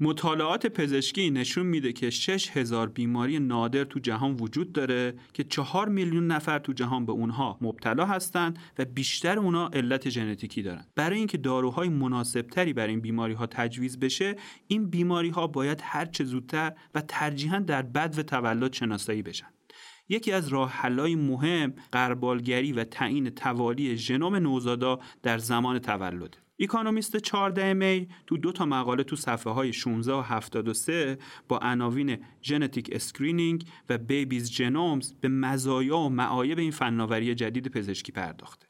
مطالعات پزشکی نشون میده که 6000 بیماری نادر تو جهان وجود داره که 4 میلیون نفر تو جهان به اونها مبتلا هستند و بیشتر اونها علت ژنتیکی دارن. برای اینکه داروهای مناسبتری برای این بیماری ها تجویز بشه، این بیماری ها باید هر چه زودتر و ترجیحاً در بدو تولد شناسایی بشن. یکی از راه حلای مهم غربالگری و تعیین توالی ژنوم نوزادا در زمان تولد. Economist 14 می تو دو تا مقاله تو صفحه های 16 و 73 با عناوین genetic screening و babies' genomes به مزایا و معایب این فناوری جدید پزشکی پرداخته.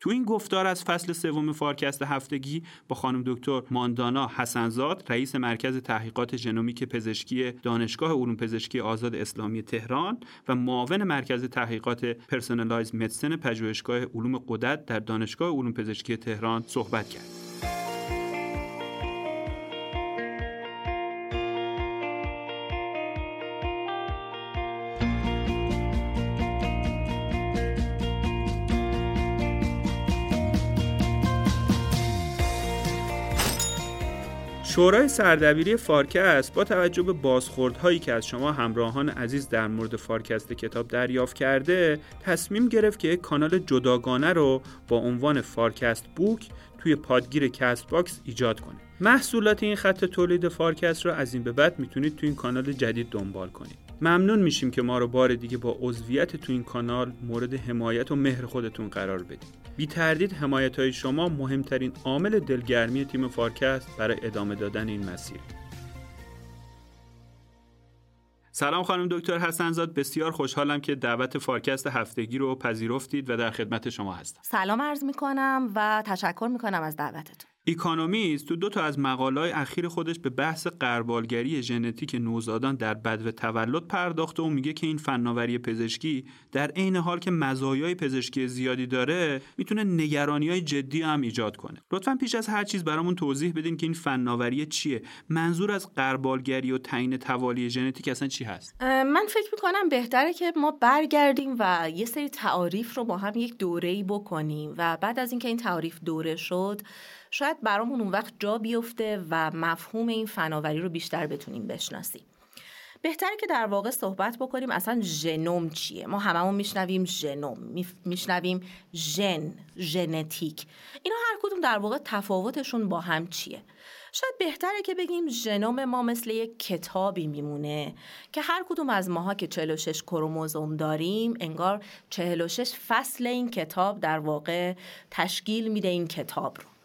تو این گفتار از فصل سوم فارکست هفتگی با خانم دکتر ماندانا حسنزاد رئیس مرکز تحقیقات ژنومیک پزشکی دانشگاه علوم پزشکی آزاد اسلامی تهران و معاون مرکز تحقیقات personalized medicine پژوهشگاه علوم غدد در دانشگاه علوم پزشکی تهران صحبت کرد. شورای سردبیری فارکست با توجه به بازخوردهایی که از شما همراهان عزیز در مورد فارکست کتاب دریافت کرده تصمیم گرفت که کانال جداگانه رو با عنوان فارکست بوک توی پادگیر Castbox ایجاد کنه. محصولات این خط تولید فارکست رو از این به بعد می‌تونید توی این کانال جدید دنبال کنید. ممنون میشیم که ما رو بار دیگه با عضویت تو این کانال مورد حمایت و مهر خودتون قرار بدید. بی تردید حمایت های شما مهمترین عامل دلگرمی تیم فارکست برای ادامه دادن این مسیر. سلام خانم دکتر حسنزاد بسیار خوشحالم که دعوت فارکست هفتگی رو پذیرفتید و در خدمت شما هستم. سلام عرض می کنم و تشکر می کنم از دعوتتون. Economist تو دو تا از مقالای اخیر خودش به بحث غربالگری ژنتیک نوزادان در بدو تولد پرداخته و میگه که این فناوری پزشکی در عین حال که مزایای پزشکی زیادی داره می‌تونه نگرانی های جدی هم ایجاد کنه. لطفا پیش از هر چیز برامون توضیح بدین که این فناوری چیه. منظور از قربالگری و تعیین توالی ژنتیک اصلا چی هست؟ من فکر می‌کنم بهتره که ما برگردیم و یه سری تعاریف رو با هم یک دوره‌ای بکنیم و بعد از اینکه این تعاریف دوره شد شاید برامون اون وقت جا بیفته و مفهوم این فناوری رو بیشتر بتونیم بشناسیم. بهتره که در واقع صحبت بکنیم اصلا ژنوم چیه. ما هممون میشنویم ژنوم میشنویم ژن ژنتیک. اینا هر کدوم در واقع تفاوتشون با هم چیه؟ شاید بهتره که بگیم ژنوم ما مثل یک کتابی میمونه که هر کدوم از ماها که 46 کروموزوم داریم انگار 46 فصل این کتاب در واقع تشکیل میده این کتاب رو.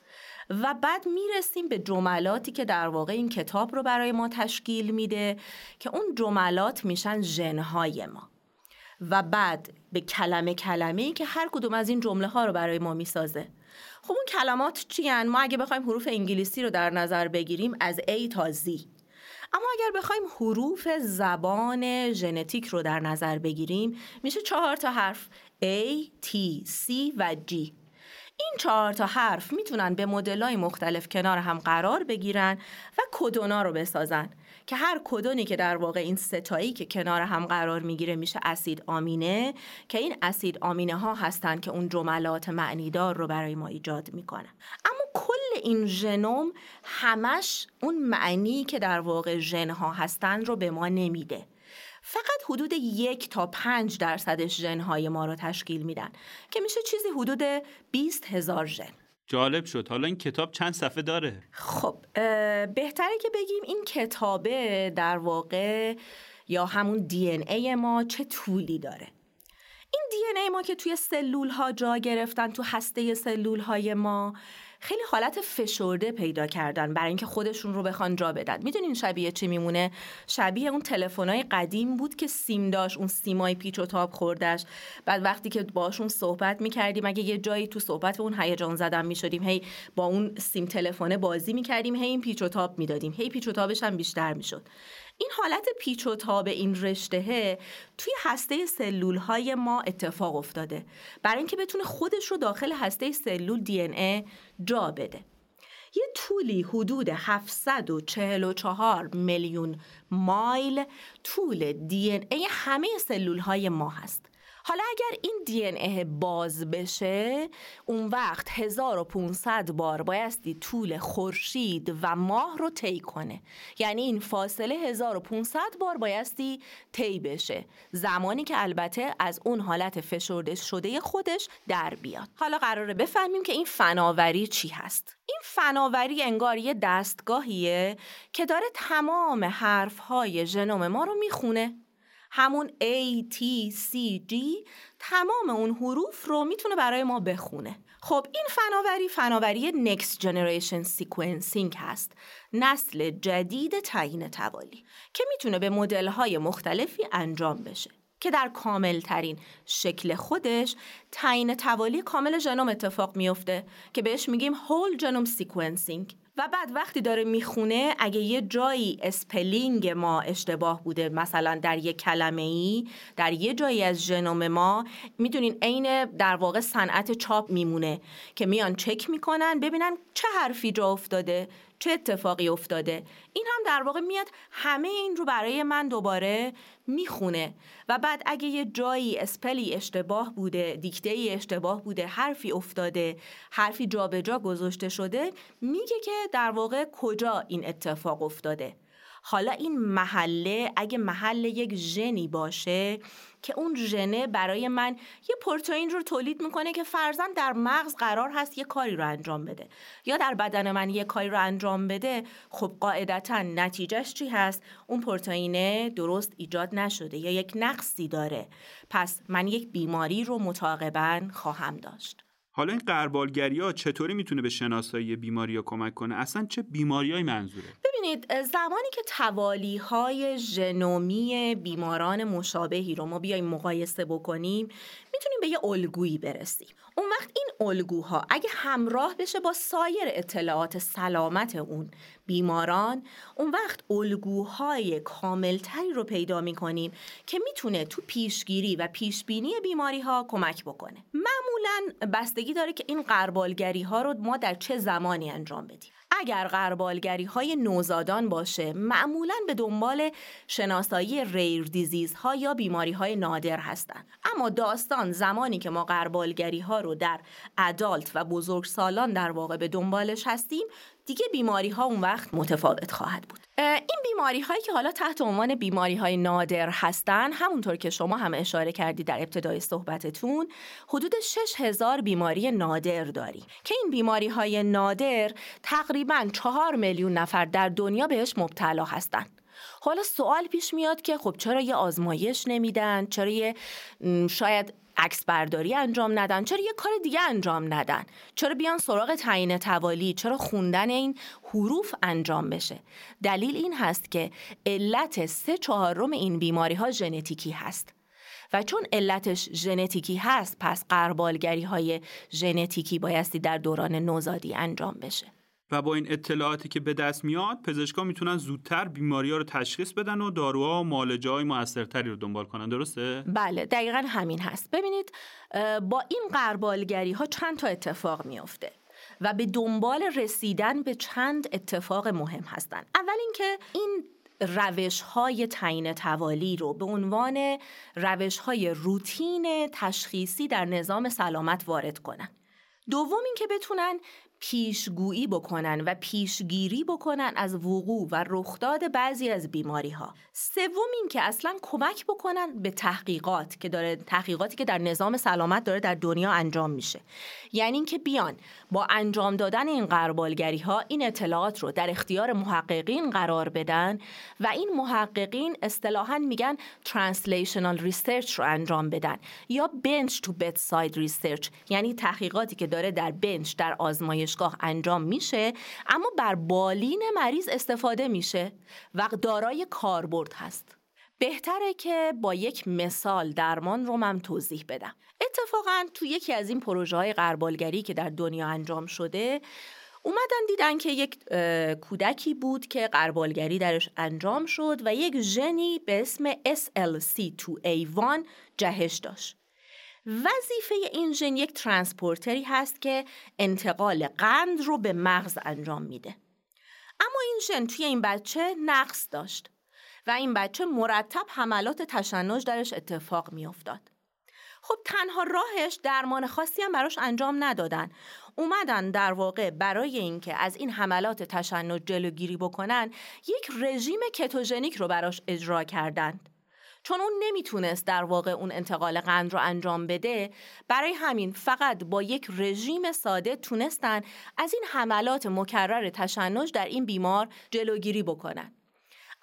و بعد می‌رسیم به جملاتی که در واقع این کتاب رو برای ما تشکیل میده که اون جملات میشن ژنهای ما. و بعد به کلمه کلمه ای که هر کدوم از این جمله ها رو برای ما می‌سازه. خب اون کلمات چی هن؟ ما اگه بخوایم حروف انگلیسی رو در نظر بگیریم از A تا Z. اما اگر بخوایم حروف زبان ژنتیک رو در نظر بگیریم میشه چهار تا حرف A, T, C و G. این چهار تا حرف می‌تونن به مدلای مختلف کنار هم قرار بگیرن و کدونا رو بسازن. که هر کدونی که در واقع این ستایی که کنار هم قرار می‌گیره میشه اسید آمینه که این اسید آمینه ها هستن که اون جملات معنیدار رو برای ما ایجاد می‌کنن اما کل این ژنوم همش اون معنی که در واقع ژن ها هستن رو به ما نمیده. فقط حدود یک تا پنج درصدش ژنهای ما رو تشکیل میدن که میشه چیزی حدود 20 هزار ژن. جالب شد. حالا این کتاب چند صفحه داره؟ خب بهتره که بگیم این کتابه در واقع یا همون دی ای ما چه طولی داره. این دی ای ما که توی سلول ها جا گرفتن تو هسته سلول های ما خیلی حالت فشرده پیدا کردن برای اینکه خودشون رو بخوان جا بدن. می‌دونین شبیه چی میمونه؟ شبیه اون تلفن‌های قدیم بود که سیم داشت اون سیمای پیچ و تاب خوردش. بعد وقتی که باشون صحبت می‌کردیم اگه یه جایی تو صحبت اون هیجان زدن می‌شدیم هی با اون سیم تلفن بازی می‌کردیم هی این پیچ و تاب می‌دادیم. هی پیچ و تابش هم بیشتر می‌شد. این حالت پیچ و تاب این رشته توی هسته سلول های ما اتفاق افتاده. برای اینکه بتونه خودش رو داخل هسته سلول دی ای جا بده. یه طولی حدود 744 میلیون مایل طول دی ای همه سلول های ما هست. حالا اگر این دی ای باز بشه اون وقت 1500 بار بایستی طول خورشید و ماه رو طی کنه. یعنی این فاصله 1500 بار بایستی طی بشه. زمانی که البته از اون حالت فشرده شده خودش در بیاد. حالا قراره بفهمیم که این فناوری چی هست. این فناوری انگار یه دستگاهیه که داره تمام حرفهای ژنوم ما رو می‌خونه. همون A, T, C, G تمام اون حروف رو می‌تونه برای ما بخونه. خب این فناوری فناوری Next Generation Sequencing هست. نسل جدید تعیین توالی که می‌تونه به مدل‌های مختلفی انجام بشه که در کامل ترین شکل خودش تعیین توالی کامل ژنوم اتفاق میفته که بهش میگیم Whole Genome Sequencing. و بعد وقتی داره می‌خونه اگه یه جایی spelling ما اشتباه بوده مثلا در یه کلمه ای در یه جایی از ژنوم ما می‌دونین عین در واقع صنعت چاپ میمونه که میان چک می‌کنن ببینن چه حرفی جا افتاده. چه اتفاقی افتاده؟ این هم در واقع میاد همه این رو برای من دوباره می‌خونه. و بعد اگه یه جایی اسپلی اشتباه بوده دیکته ای اشتباه بوده حرفی افتاده حرفی جابجا جا گذاشته شده میگه که در واقع کجا این اتفاق افتاده. حالا این محله اگه محل یک ژنی باشه که اون ژنه برای من یه پروتئین رو تولید می‌کنه که فرزن در مغز قرار هست یه کاری رو انجام بده. یا در بدن من یه کاری رو انجام بده خب قاعدتا نتیجهش چی هست؟ اون پروتئینه درست ایجاد نشده یا یک نقصی داره. پس من یک بیماری رو متعاقبا خواهم داشت. حالا این قربالگری ها چطوری می‌تونه به شناسایی بیماری ها کمک کنه؟ اصلا چه بیماری منظوره؟ ببینید زمانی که توالی های ژنومی بیماران مشابهی رو ما بیایم مقایسه بکنیم می‌تونیم به یه الگویی برسیم. اون وقت این الگوها اگه همراه بشه با سایر اطلاعات سلامت اون بیماران اون وقت الگوهای کاملتری رو پیدا می‌کنیم که می‌تونه تو پیشگیری و پیشبینی بیماری ها کمک بکنه. معمولا بستگی داره که این قربالگری ها رو ما در چه زمانی انجام بدیم. اگر قربالگری های نوزادان باشه معمولا به دنبال شناسایی ریر دیزیز ها یا بیماری های نادر هستند اما داستان زمانی که ما قربالگری ها رو در ادالت و بزرگسالان در واقع به دنبالش هستیم دیگه بیماری ها اون وقت متفاوت خواهد بود. این بیماری هایی که حالا تحت عنوان بیماری های نادر هستن همونطور که شما هم اشاره کردید در ابتدای صحبتتون حدود 6000 بیماری نادر داریم که این بیماری های نادر تقریبا 4 میلیون نفر در دنیا بهش مبتلا هستند حالا سوال پیش میاد که خب چرا یه آزمایش نمیدن؟ چرا یه شاید عکس برداری انجام ندن چرا یه کار دیگه انجام ندن؟ چرا بیان سراغ تعیین توالی؟ چرا خوندن این حروف انجام بشه؟ دلیل این هست که علت سه چهارم این بیماری ها ژنتیکی هست. و چون علتش ژنتیکی هست پس قربالگری های ژنتیکی بایستی در دوران نوزادی انجام بشه. و با این اطلاعاتی که به دست میاد پزشکا می‌تونن زودتر بیماری ها رو تشخیص بدن و داروها و معالجه های موثرتری رو دنبال کنن. درسته؟ بله دقیقا همین هست. ببینید با این قربالگری ها چند تا اتفاق میافته و به دنبال رسیدن به چند اتفاق مهم هستند اول اینکه این روش های تعیین توالی رو به عنوان روش های روتین تشخیصی در نظام سلامت وارد کنن. دوم اینکه بتونن پیشگویی بکنن و پیشگیری بکنن از وقوع و رخداد بعضی از بیماری ها سوم این که اصلا کمک بکنن به تحقیقات که داره تحقیقاتی که در نظام سلامت داره در دنیا انجام میشه. یعنی اینکه بیان با انجام دادن این قربالگری ها این اطلاعات رو در اختیار محققین قرار بدن و این محققین اصطلاحا میگن translational research رو انجام بدن یا bench to bedside research یعنی تحقیقاتی که داره در بنچ در آزمایشگاه انجام میشه اما بر بالین مریض استفاده میشه و دارای کاربرد هست. بهتره که با یک مثال درمان رو من توضیح بدم. اتفاقا تو یکی از این پروژه های قربالگری که در دنیا انجام شده اومدن دیدن که یک کودکی بود که غربالگری درش انجام شد و یک ژنی به اسم SLC2A1 جهش داشت. وظیفه این ژن یک ترانسپورتری هست که انتقال قند رو به مغز انجام میده. اما این ژن توی این بچه نقص داشت و این بچه مرتب حملات تشنج درش اتفاق میافتاد. خب تنها راهش درمان خاصی هم براش انجام ندادن. اومدن در واقع برای اینکه از این حملات تشنج جلوگیری بکنن یک رژیم کتوژنیک رو براش اجرا کردند. چون اون نمی‌تونست در واقع اون انتقال قند رو انجام بده برای همین فقط با یک رژیم ساده تونستن از این حملات مکرر تشنج در این بیمار جلوگیری بکنن.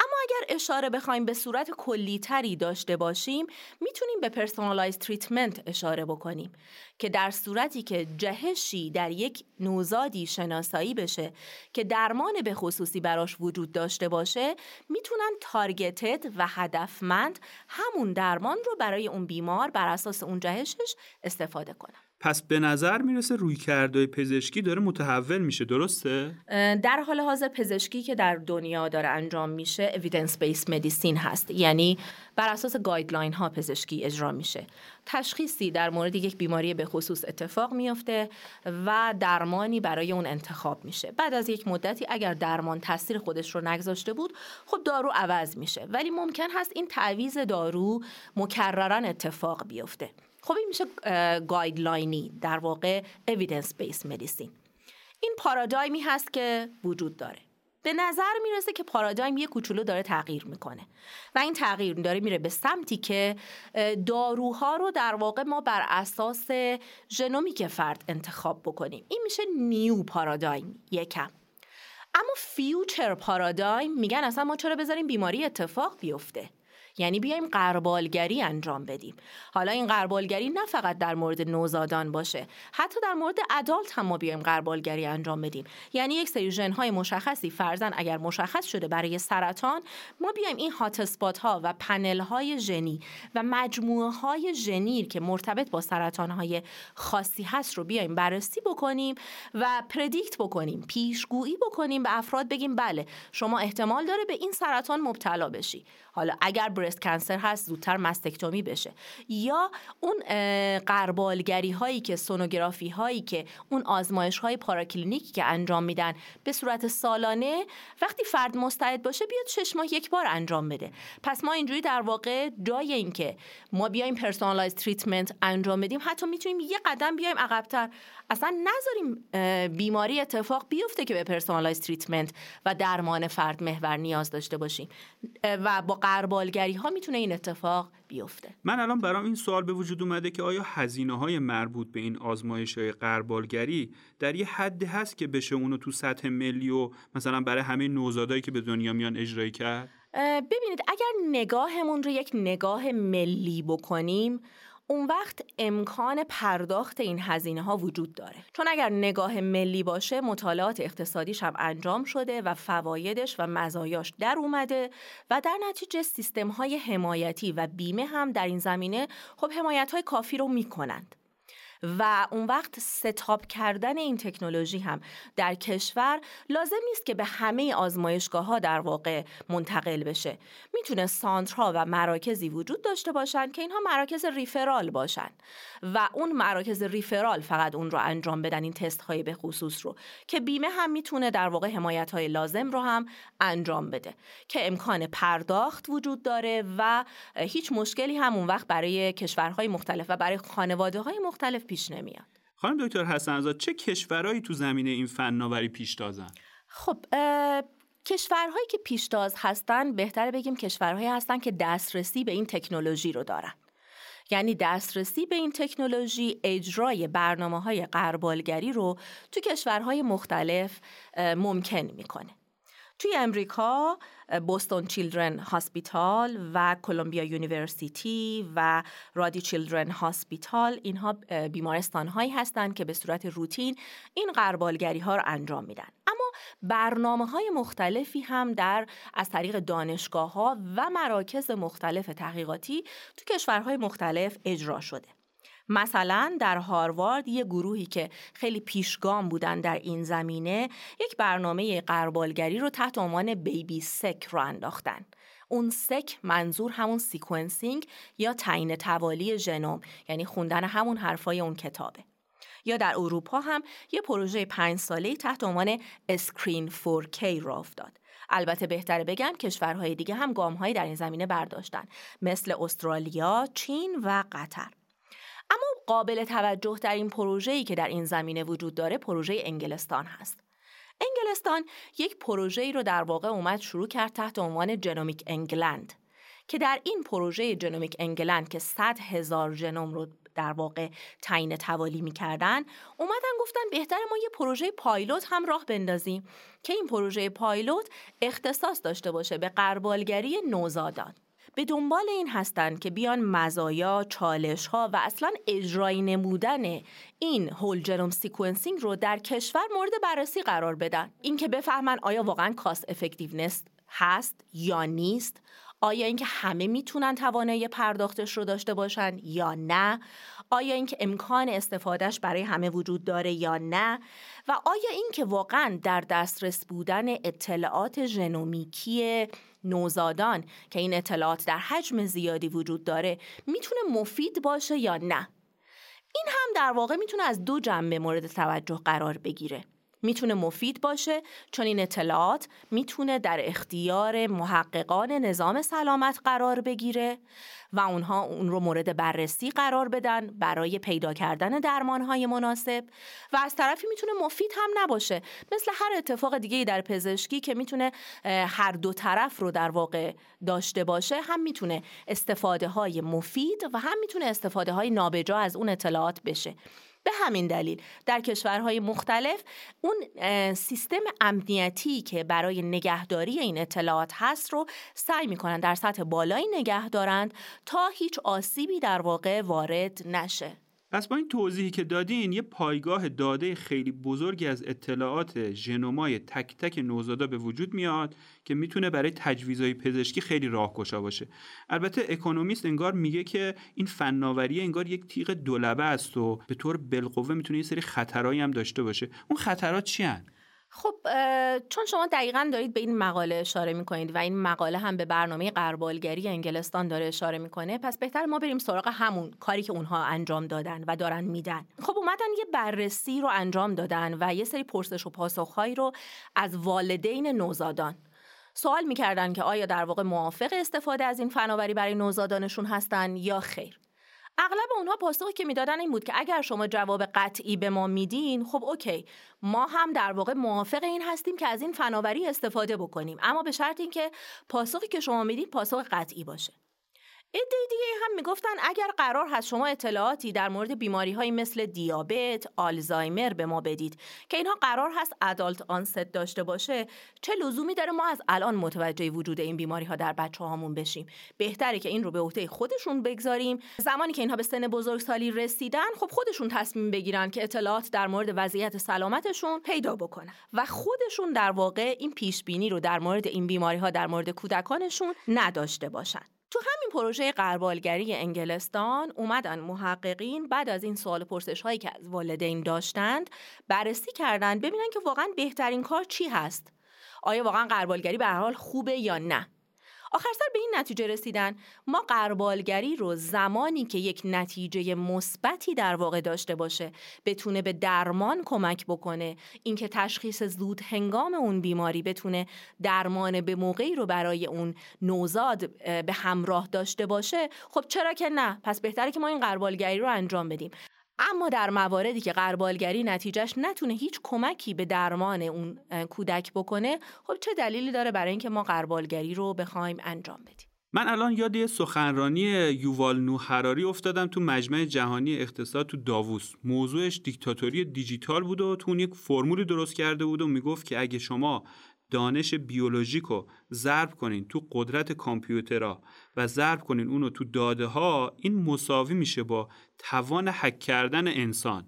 اما اگر اشاره بخوایم به صورت کلی تری داشته باشیم می‌تونیم به personalized treatment اشاره بکنیم که در صورتی که جهشی در یک نوزادی شناسایی بشه که درمان به خصوصی براش وجود داشته باشه می‌تونن تارگتد و هدفمند همون درمان رو برای اون بیمار بر اساس اون جهشش استفاده کنن. پس به نظر می‌رسه روی کرده پزشکی داره متحول میشه درسته؟ در حال حاضر پزشکی که در دنیا داره انجام میشه evidence based medicine هست. یعنی بر اساس guideline ها پزشکی اجرا میشه. تشخیصی در مورد یک بیماری به خصوص اتفاق میافته و درمانی برای اون انتخاب میشه. بعد از یک مدتی اگر درمان تاثیر خودش رو نگذاشته بود خب دارو عوض میشه. ولی ممکن هست این تعویض دارو مکرراً اتفاق بیفته. خب این میشه guideline ی در واقع evidence based medicine. این پارادایمی هست که وجود داره. به نظر می‌رسه که پارادایم یه کوچولو داره تغییر می‌کنه. و این تغییر داره میره به سمتی که داروها رو در واقع ما بر اساس ژنومیک فرد انتخاب بکنیم. این میشه new paradigm یکم. اما future paradigm میگن اصلا ما چرا بذاریم بیماری اتفاق بیفته؟ یعنی بیایم غربالگری انجام بدیم. حالا این غربالگری نه فقط در مورد نوزادان باشه حتی در مورد adult هم ما بیایم غربالگری انجام بدیم. یعنی یک سری ژن های مشخصی فرزن اگر مشخص شده برای سرطان ما بیایم این هات اسپات ها و پنل های ژنی و مجموعه های ژنی که مرتبط با سرطان های خاصی هست رو بیایم بررسی بکنیم و پردیکت بکنیم پیشگویی بکنیم به افراد بگیم بله شما احتمال داره به این سرطان مبتلا بشی. حالا اگر برست کنسر هست زودتر مستکتومی بشه. یا اون قربالگری هایی که سونوگرافی هایی که اون آزمایش های پاراکلینیکی که انجام میدن به صورت سالانه وقتی فرد مستعد باشه بیاد شش ماه یک بار انجام بده. پس ما اینجوری در واقع جای اینکه ما بیایم personalized treatment انجام بدیم حتی می‌تونیم یه قدم بیایم عقبتر. اصلا نذاریم بیماری اتفاق بیفته که به personalized treatment و درمان فرد محور نیاز داشته باشیم. و با غربالگری ها می‌تونه این اتفاق بیفته. من الان برام این سوال به وجود اومده که آیا هزینه های مربوط به این آزمایش های غربالگری در یه حد هست که بشه اونو تو سطح ملی و مثلا برای همه نوزادایی که به دنیا میان اجرایی کرد؟ ببینید اگر نگاهمون رو یک نگاه ملی بکنیم اون وقت امکان پرداخت این هزینه ها وجود داره. چون اگر نگاه ملی باشه مطالعات اقتصادیش هم انجام شده و فوایدش و مزایاش در اومده و در نتیجه سیستم های حمایتی و بیمه هم در این زمینه خب حمایت های کافی رو می‌کنند. و اون وقت ستاب کردن این تکنولوژی هم در کشور لازم نیست که به همه آزمایشگاه ها در واقع منتقل بشه. می‌تونه سانترها و مراکزی وجود داشته باشن که اینها مراکز ریفرال باشن و اون مراکز ریفرال فقط اون رو انجام بدن این تست های به خصوص رو که بیمه هم می‌تونه در واقع حمایت های لازم رو هم انجام بده که امکان پرداخت وجود داره و هیچ مشکلی هم اون وقت برای کشورهای مختلف و برای خانواده های مختلف پیش نمیاد. خانم دکتر حسنزاد چه کشورهایی تو زمینه این فناوری پیشتازن خب کشورهایی که پیشتاز هستن بهتره بگیم کشورهایی هستن که دسترسی به این تکنولوژی رو دارن. یعنی دسترسی به این تکنولوژی اجرای برنامه های قربالگری رو تو کشورهای مختلف ممکن می‌کنه. توی امریکا Boston Children's Hospital و Columbia University و Rady Children's Hospital اینها بیمارستان هایی هستند که به صورت روتین این غربالگری ها رو انجام میدن. اما برنامه های مختلفی هم در از طریق دانشگاه ها و مراکز مختلف تحقیقاتی تو کشورهای مختلف اجرا شده. مثلا در هاروارد یه گروهی که خیلی پیشگام بودن در این زمینه یک برنامه غربالگری رو تحت عنوان BabySeq راه انداختن. اون Seq منظور همون sequencing یا تعیین توالی ژنوم یعنی خوندن همون حرفای اون کتابه. یا در اروپا هم یه پروژه پنج ساله تحت عنوان Screen4Care راه افتاد. البته بهتره بگم کشورهای دیگه هم گامهایی در این زمینه برداشتن مثل استرالیا، چین و قطر. قابل توجه در این پروژه‌ای که در این زمینه وجود داره پروژه انگلستان هست. انگلستان یک پروژه‌ای رو در واقع اومد شروع کرد تحت عنوان جنومیک انگلند که در این پروژه جنومیک انگلند که 100 هزار ژنوم رو در واقع تعیین توالی می‌کردن اومدن گفتن بهتر ما یه پروژه پایلوت هم راه بندازیم که این پروژه پایلوت اختصاص داشته باشه به قربالگری نوزادان به دنبال این هستند که بیان مزایا، چالش ها و اصلا اجرایی نمودن این whole genome sequencing رو در کشور مورد بررسی قرار بدن. اینکه بفهمن آیا واقعا cost effectiveness هست یا نیست. آیا اینکه همه می‌تونن توانایی پرداختش رو داشته باشن یا نه. آیا اینکه امکان استفادهش برای همه وجود داره یا نه. و آیا اینکه واقعا در دسترس بودن اطلاعات ژنومیکی نوزادان که این اطلاعات در حجم زیادی وجود داره می‌تونه مفید باشه یا نه؟ این هم در واقع می‌تونه از دو جنبه مورد توجه قرار بگیره. می‌تونه مفید باشه چون این اطلاعات می‌تونه در اختیار محققان نظام سلامت قرار بگیره و اونها اون رو مورد بررسی قرار بدن برای پیدا کردن درمانهای مناسب. و از طرفی می‌تونه مفید هم نباشه. مثل هر اتفاق دیگه در پزشکی که می‌تونه هر دو طرف رو در واقع داشته باشه هم می‌تونه استفاده های مفید و هم می‌تونه استفاده های نابجا از اون اطلاعات بشه. به همین دلیل. در کشورهای مختلف اون سیستم امنیتی که برای نگهداری این اطلاعات هست رو سعی می‌کنن در سطح بالایی نگه دارند تا هیچ آسیبی در واقع وارد نشه. پس با این توضیحی که دادین یه پایگاه داده خیلی بزرگی از اطلاعات ژنومای تک تک نوزادا به وجود میاد که می‌تونه برای تجویزهای پزشکی خیلی راهگشا باشه البته اکونومیست انگار میگه که این فناوری انگار یک تیغ دولبه است و به طور بالقوه می‌تونه یه سری خطرهایی هم داشته باشه اون خطرات چی هن؟ خب چون شما دقیقا دارید به این مقاله اشاره می‌کنید و این مقاله هم به برنامه قربالگری انگلستان داره اشاره می‌کنه پس بهتر ما بریم سراغ همون کاری که اونها انجام دادن و دارن میدن. خب اومدن یه بررسی رو انجام دادن و یه سری پرسش و پاسخهایی رو از والدین نوزادان. سوال می‌کردن که آیا در واقع موافق استفاده از این فناوری برای نوزادانشون هستن یا خیر. اغلب اونها پاسخی که می‌دادن این بود که اگر شما جواب قطعی به ما میدین خب اوکی. ما هم در واقع موافق این هستیم که از این فناوری استفاده بکنیم. اما به شرط اینکه پاسخی که شما میدین پاسخ قطعی باشه. ایده دیگه هم می‌گفتن اگر قرار هست شما اطلاعاتی در مورد بیماری های مثل دیابت، آلزایمر به ما بدید که اینها قرار هست ادالت آنست داشته باشه چه لزومی داره ما از الان متوجه وجود این بیماری ها در بچه هامون بشیم. بهتره که این رو به عهده خودشون بگذاریم. زمانی که اینها به سن بزرگسالی رسیدن خب خودشون تصمیم بگیرن که اطلاعات در مورد وضعیت سلامتشون پیدا بکنن و خودشون در واقع این پیش بینی رو در مورد این بیماری ها در مورد کودکانشون نداشته باشن. تو همین پروژه قربالگری انگلستان اومدن محققین بعد از این سوال پرسش هایی که از والدین داشتند بررسی کردند ببینن که واقعا بهترین کار چی هست. آیا واقعا قربالگری به هر حال خوبه یا نه؟ آخر سر به این نتیجه رسیدن. ما قربالگری رو زمانی که یک نتیجه مثبتی در واقع داشته باشه بتونه به درمان کمک بکنه. اینکه تشخیص زود هنگام اون بیماری بتونه درمان به موقعی رو برای اون نوزاد به همراه داشته باشه خب چرا که نه؟ پس بهتره که ما این قربالگری رو انجام بدیم. اما در مواردی که قربالگری نتیجهش نتونه هیچ کمکی به درمان اون کودک بکنه خب چه دلیلی داره برای اینکه ما قربالگری رو بخوایم انجام بدیم؟ من الان یاد یه سخنرانی یووال نو هراری افتادم تو مجمع جهانی اقتصاد تو داووس. موضوعش دیکتاتوری دیجیتال بود و تو یک فرمولی درست کرده بود و می‌گفت که اگه شما دانش بیولوژیک رو ضرب کنین تو قدرت کامپیوترها و ضرب کنین اونو تو داده ها این مساوی میشه با توان هک کردن انسان.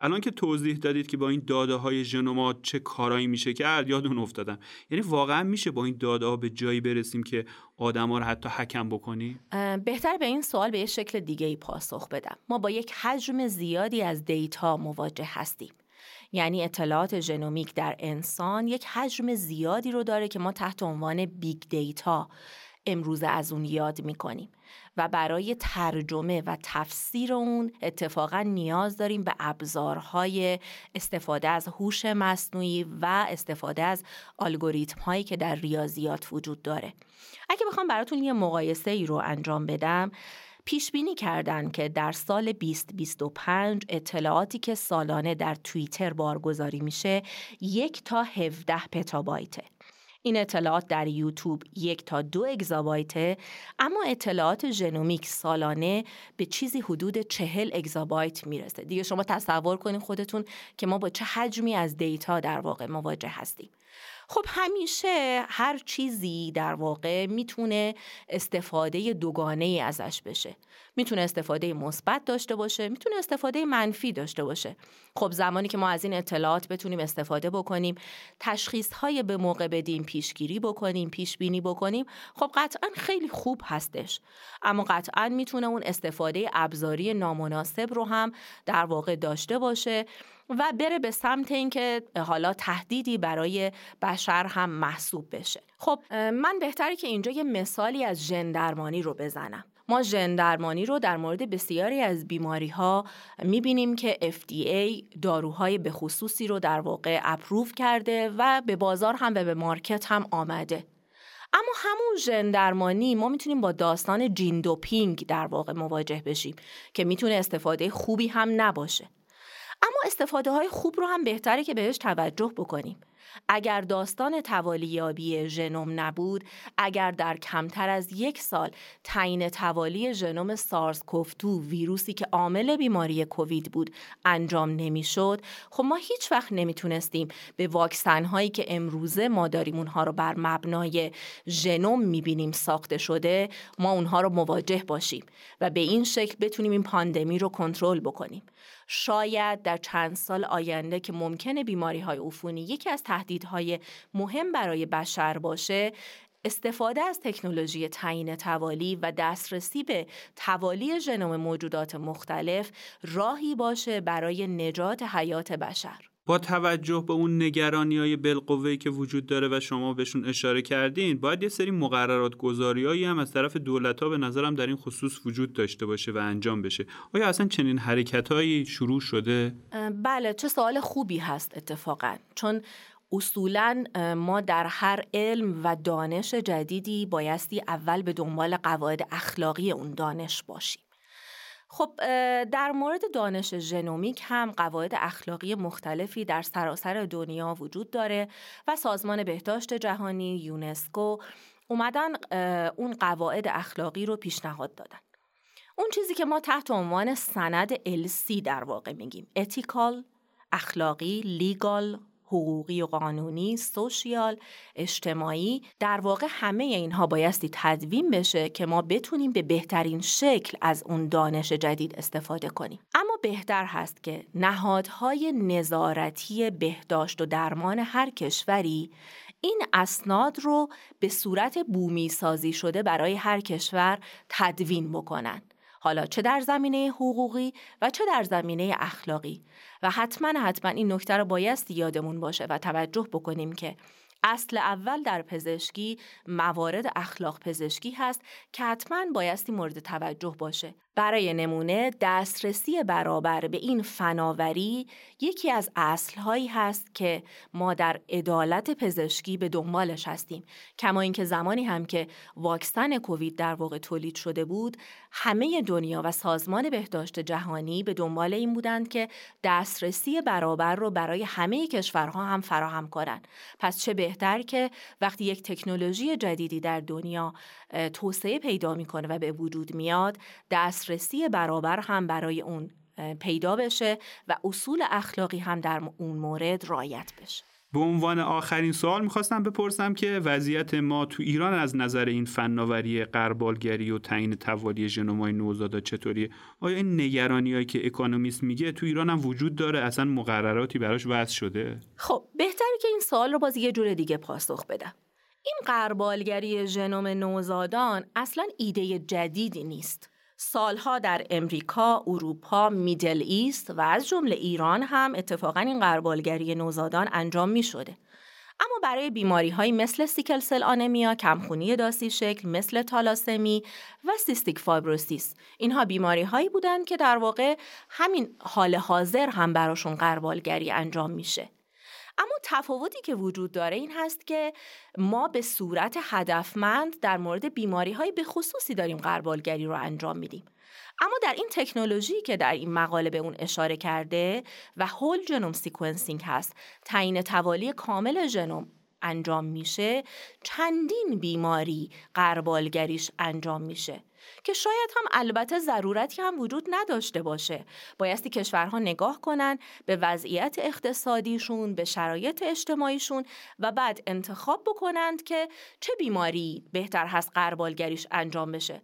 الان که توضیح دادید که با این داده های ژنوم ها چه کارایی میشه کرد یاد اون افتادم. یعنی واقعا میشه با این داده ها به جایی برسیم که آدما رو حتی هک بکنیم؟ بهتر به این سوال به یه شکل دیگه ای پاسخ بدم. ما با یک حجم زیادی از data مواجه هستیم. یعنی اطلاعات ژنومیک در انسان یک حجم زیادی رو داره که ما تحت عنوان big data امروز از اون یاد می‌کنیم و برای ترجمه و تفسیر اون اتفاقا نیاز داریم به ابزارهای استفاده از هوش مصنوعی و استفاده از الگوریتم هایی که در ریاضیات وجود داره. اگه بخوام براتون یه مقایسه ای رو انجام بدم پیش بینی کردند که در سال 2025 اطلاعاتی که سالانه در توییتر بارگذاری میشه یک تا 17 پتابایته. این اطلاعات در یوتیوب یک تا دو اگزابایته اما اطلاعات ژنومیک سالانه به چیزی حدود چهل اگزابایت می‌رسه دیگه شما تصور کنید خودتون که ما با چه حجمی از دیتا در واقع مواجه هستیم خب همیشه هر چیزی در واقع می‌تونه استفاده دوگانه ای ازش بشه. می‌تونه استفاده مثبت داشته باشه می‌تونه استفاده منفی داشته باشه. خب زمانی که ما از این اطلاعات بتونیم استفاده بکنیم تشخیص های به موقع بدیم پیشگیری بکنیم پیش بینی بکنیم خب قطعا خیلی خوب هستش. اما قطعا می‌تونه اون استفاده ابزاری نامناسب رو هم در واقع داشته باشه. و بره به سمت اینکه حالا تهدیدی برای بشر هم محسوب بشه. خب من بهتری که اینجا یه مثالی از ژن رو بزنم. ما ژن رو در مورد بسیاری از بیماری ها می‌بینیم که FDA داروهای به خصوصی رو در واقع اپروف کرده و به بازار هم و به مارکت هم آمده. اما همون ژن درمانی ما می‌تونیم با داستان جین دوپینگ در واقع مواجه بشیم که می‌تونه استفاده خوبی هم نباشه. اما استفاده های خوب رو هم بهتره که بهش توجه بکنیم. اگر داستان توالیابی ژنوم نبود، اگر در کمتر از یک سال تعیین توالی ژنوم سارس کوفتو ویروسی که عامل بیماری کووید بود انجام نمی‌شد، خب ما هیچ وقت نمی‌تونستیم به واکسن هایی که امروزه ما داریم اونها رو بر مبنای ژنوم می‌بینیم ساخته شده، ما اونها رو مواجه باشیم و به این شکل بتونیم این پاندمی رو کنترل بکنیم. شاید در چند سال آینده که ممکنه بیماری های عفونی یکی از تهدیدهای مهم برای بشر باشه استفاده از تکنولوژی تعیین توالی و دسترسی به توالی ژنوم موجودات مختلف راهی باشه برای نجات حیات بشر. با توجه به اون نگرانی های بالقوه که وجود داره و شما بهشون اشاره کردین باید یه سری مقررات گذاری هم از طرف دولت ها به نظرم در این خصوص وجود داشته باشه و انجام بشه آیا اصلا چنین حرکت هایی شروع شده؟ بله چه سوال خوبی هست اتفاقا چون اصولا ما در هر علم و دانش جدیدی بایستی اول به دنبال قواعد اخلاقی اون دانش باشیم. خب در مورد دانش ژنومیک هم قواعد اخلاقی مختلفی در سراسر دنیا وجود داره و سازمان بهداشت جهانی یونسکو اومدن اون قواعد اخلاقی رو پیشنهاد دادن. اون چیزی که ما تحت عنوان سند LC در واقع میگیم اتیکال اخلاقی لیگال حقوقی و قانونی، سوشیال، اجتماعی در واقع همه اینها بایستی تدوین بشه که ما بتونیم به بهترین شکل از اون دانش جدید استفاده کنیم. اما بهتر هست که نهادهای نظارتی بهداشت و درمان هر کشوری این اسناد رو به صورت بومی سازی شده برای هر کشور تدوین بکنن. حالا چه در زمینه حقوقی و چه در زمینه اخلاقی. و حتما حتما این نکته رو بایستی یادمون باشه و توجه بکنیم که اصل اول در پزشکی موارد اخلاق پزشکی هست که حتما بایستی مورد توجه باشه. برای نمونه دسترسی برابر به این فناوری یکی از اصلهایی هست که ما در عدالت پزشکی به دنبالش هستیم. کما اینکه زمانی هم که واکسن کووید در واقع تولید شده بود همه دنیا و سازمان بهداشت جهانی به دنبال این بودند که دسترسی برابر رو برای همه کشورها هم فراهم کنند پس چه بهتر که وقتی یک تکنولوژی جدیدی در دنیا توسعه پیدا می‌کنه و به وجود میاد دسترسی برابر هم برای اون پیدا بشه و اصول اخلاقی هم در اون مورد رایت بشه. به عنوان آخرین سوال می‌خواستم بپرسم که وضعیت ما تو ایران از نظر این فناوری قربالگری و تعیین توالی ژنومای نوزادا چطوریه؟ آیا این نگرانیایی که اکونومیست میگه تو ایران هم وجود داره؟ اصلا مقرراتی براش وضع شده؟ خب بهتره که این سوال رو باز یه جور دیگه پاسخ بدم. این قربالگری ژنوم نوزادان اصلا ایده جدیدی نیست. سالها در امریکا، اروپا، میدل ایست و از جمله ایران هم اتفاقا این قربالگری نوزادان انجام می شده. اما برای بیماری های مثل sickle cell anemia، کم‌خونی داسی شکل، مثل تالاسمی و cystic fibrosis اینها بیماری هایی بودند که در واقع همین حال حاضر هم براشون غربالگری انجام میشه. اما تفاوتی که وجود داره این هست که ما به صورت هدفمند در مورد بیماری های به خصوصی داریم غربالگری رو انجام میدیم. اما در این تکنولوژی که در این مقاله به اون اشاره کرده و whole genome sequencing هست تعیین توالی کامل ژنوم انجام میشه چندین بیماری غربالگریش انجام میشه که شاید هم البته ضرورتی هم وجود نداشته باشه. بایستی کشورها نگاه کنن به وضعیت اقتصادیشون به شرایط اجتماعیشون و بعد انتخاب بکنند که چه بیماری بهتر هست غربالگریش انجام بشه.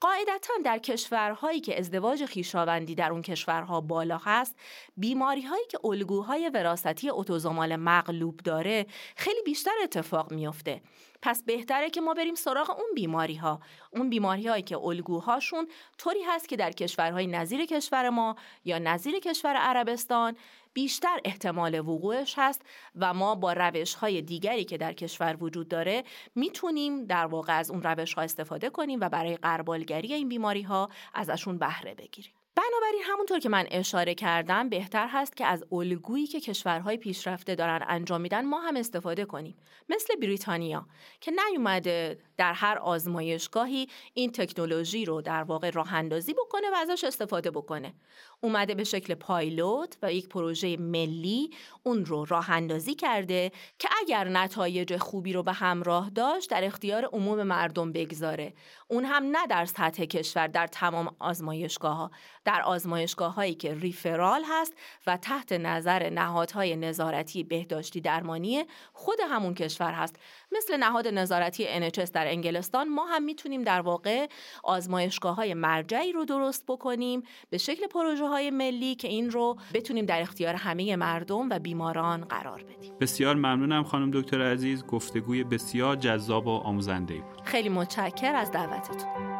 قاعدتا در کشورهایی که ازدواج خویشاوندی در اون کشورها بالا هست بیماری هایی که الگوهای وراثتی اتوزومال مغلوب داره خیلی بیشتر اتفاق میافته. پس بهتره که ما بریم سراغ اون بیماری ها اون بیماری هایی که الگوهاشون طوری هست که در کشورهای نظیر کشور ما یا نظیر کشور عربستان بیشتر احتمال وقوعش هست و ما با روش های دیگری که در کشور وجود داره می‌تونیم در واقع از اون روش ها استفاده کنیم و برای قربالگری این بیماری ها ازشون بهره بگیریم. بنابراین همونطور که من اشاره کردم بهتر هست که از الگویی که کشورهای پیشرفته دارن انجام میدن ما هم استفاده کنیم. مثل بریتانیا که نیومده در هر آزمایشگاهی این تکنولوژی رو در واقع راه اندازی بکنه و ازش استفاده بکنه. اومده به شکل پایلوت و یک پروژه ملی اون رو راه اندازی کرده که اگر نتایج خوبی رو به همراه داشت در اختیار عموم مردم بگذاره. اون هم نه در سطح کشور در تمام آزمایشگاه ها در آزمایشگاه هایی که ریفرال هست و تحت نظر نهادهای نظارتی بهداشتی درمانی خود همون کشور هست. مثل نهاد نظارتی NHS در انگلستان ما هم می‌تونیم در واقع آزمایشگاه های مرجعی رو درست بکنیم به شکل پروژه های ملی که این رو بتونیم در اختیار همه مردم و بیماران قرار بدیم. بسیار ممنونم خانم دکتر عزیز. گفتگوی بسیار جذاب و آموزنده بود. خیلی متشکر از دعوتتون.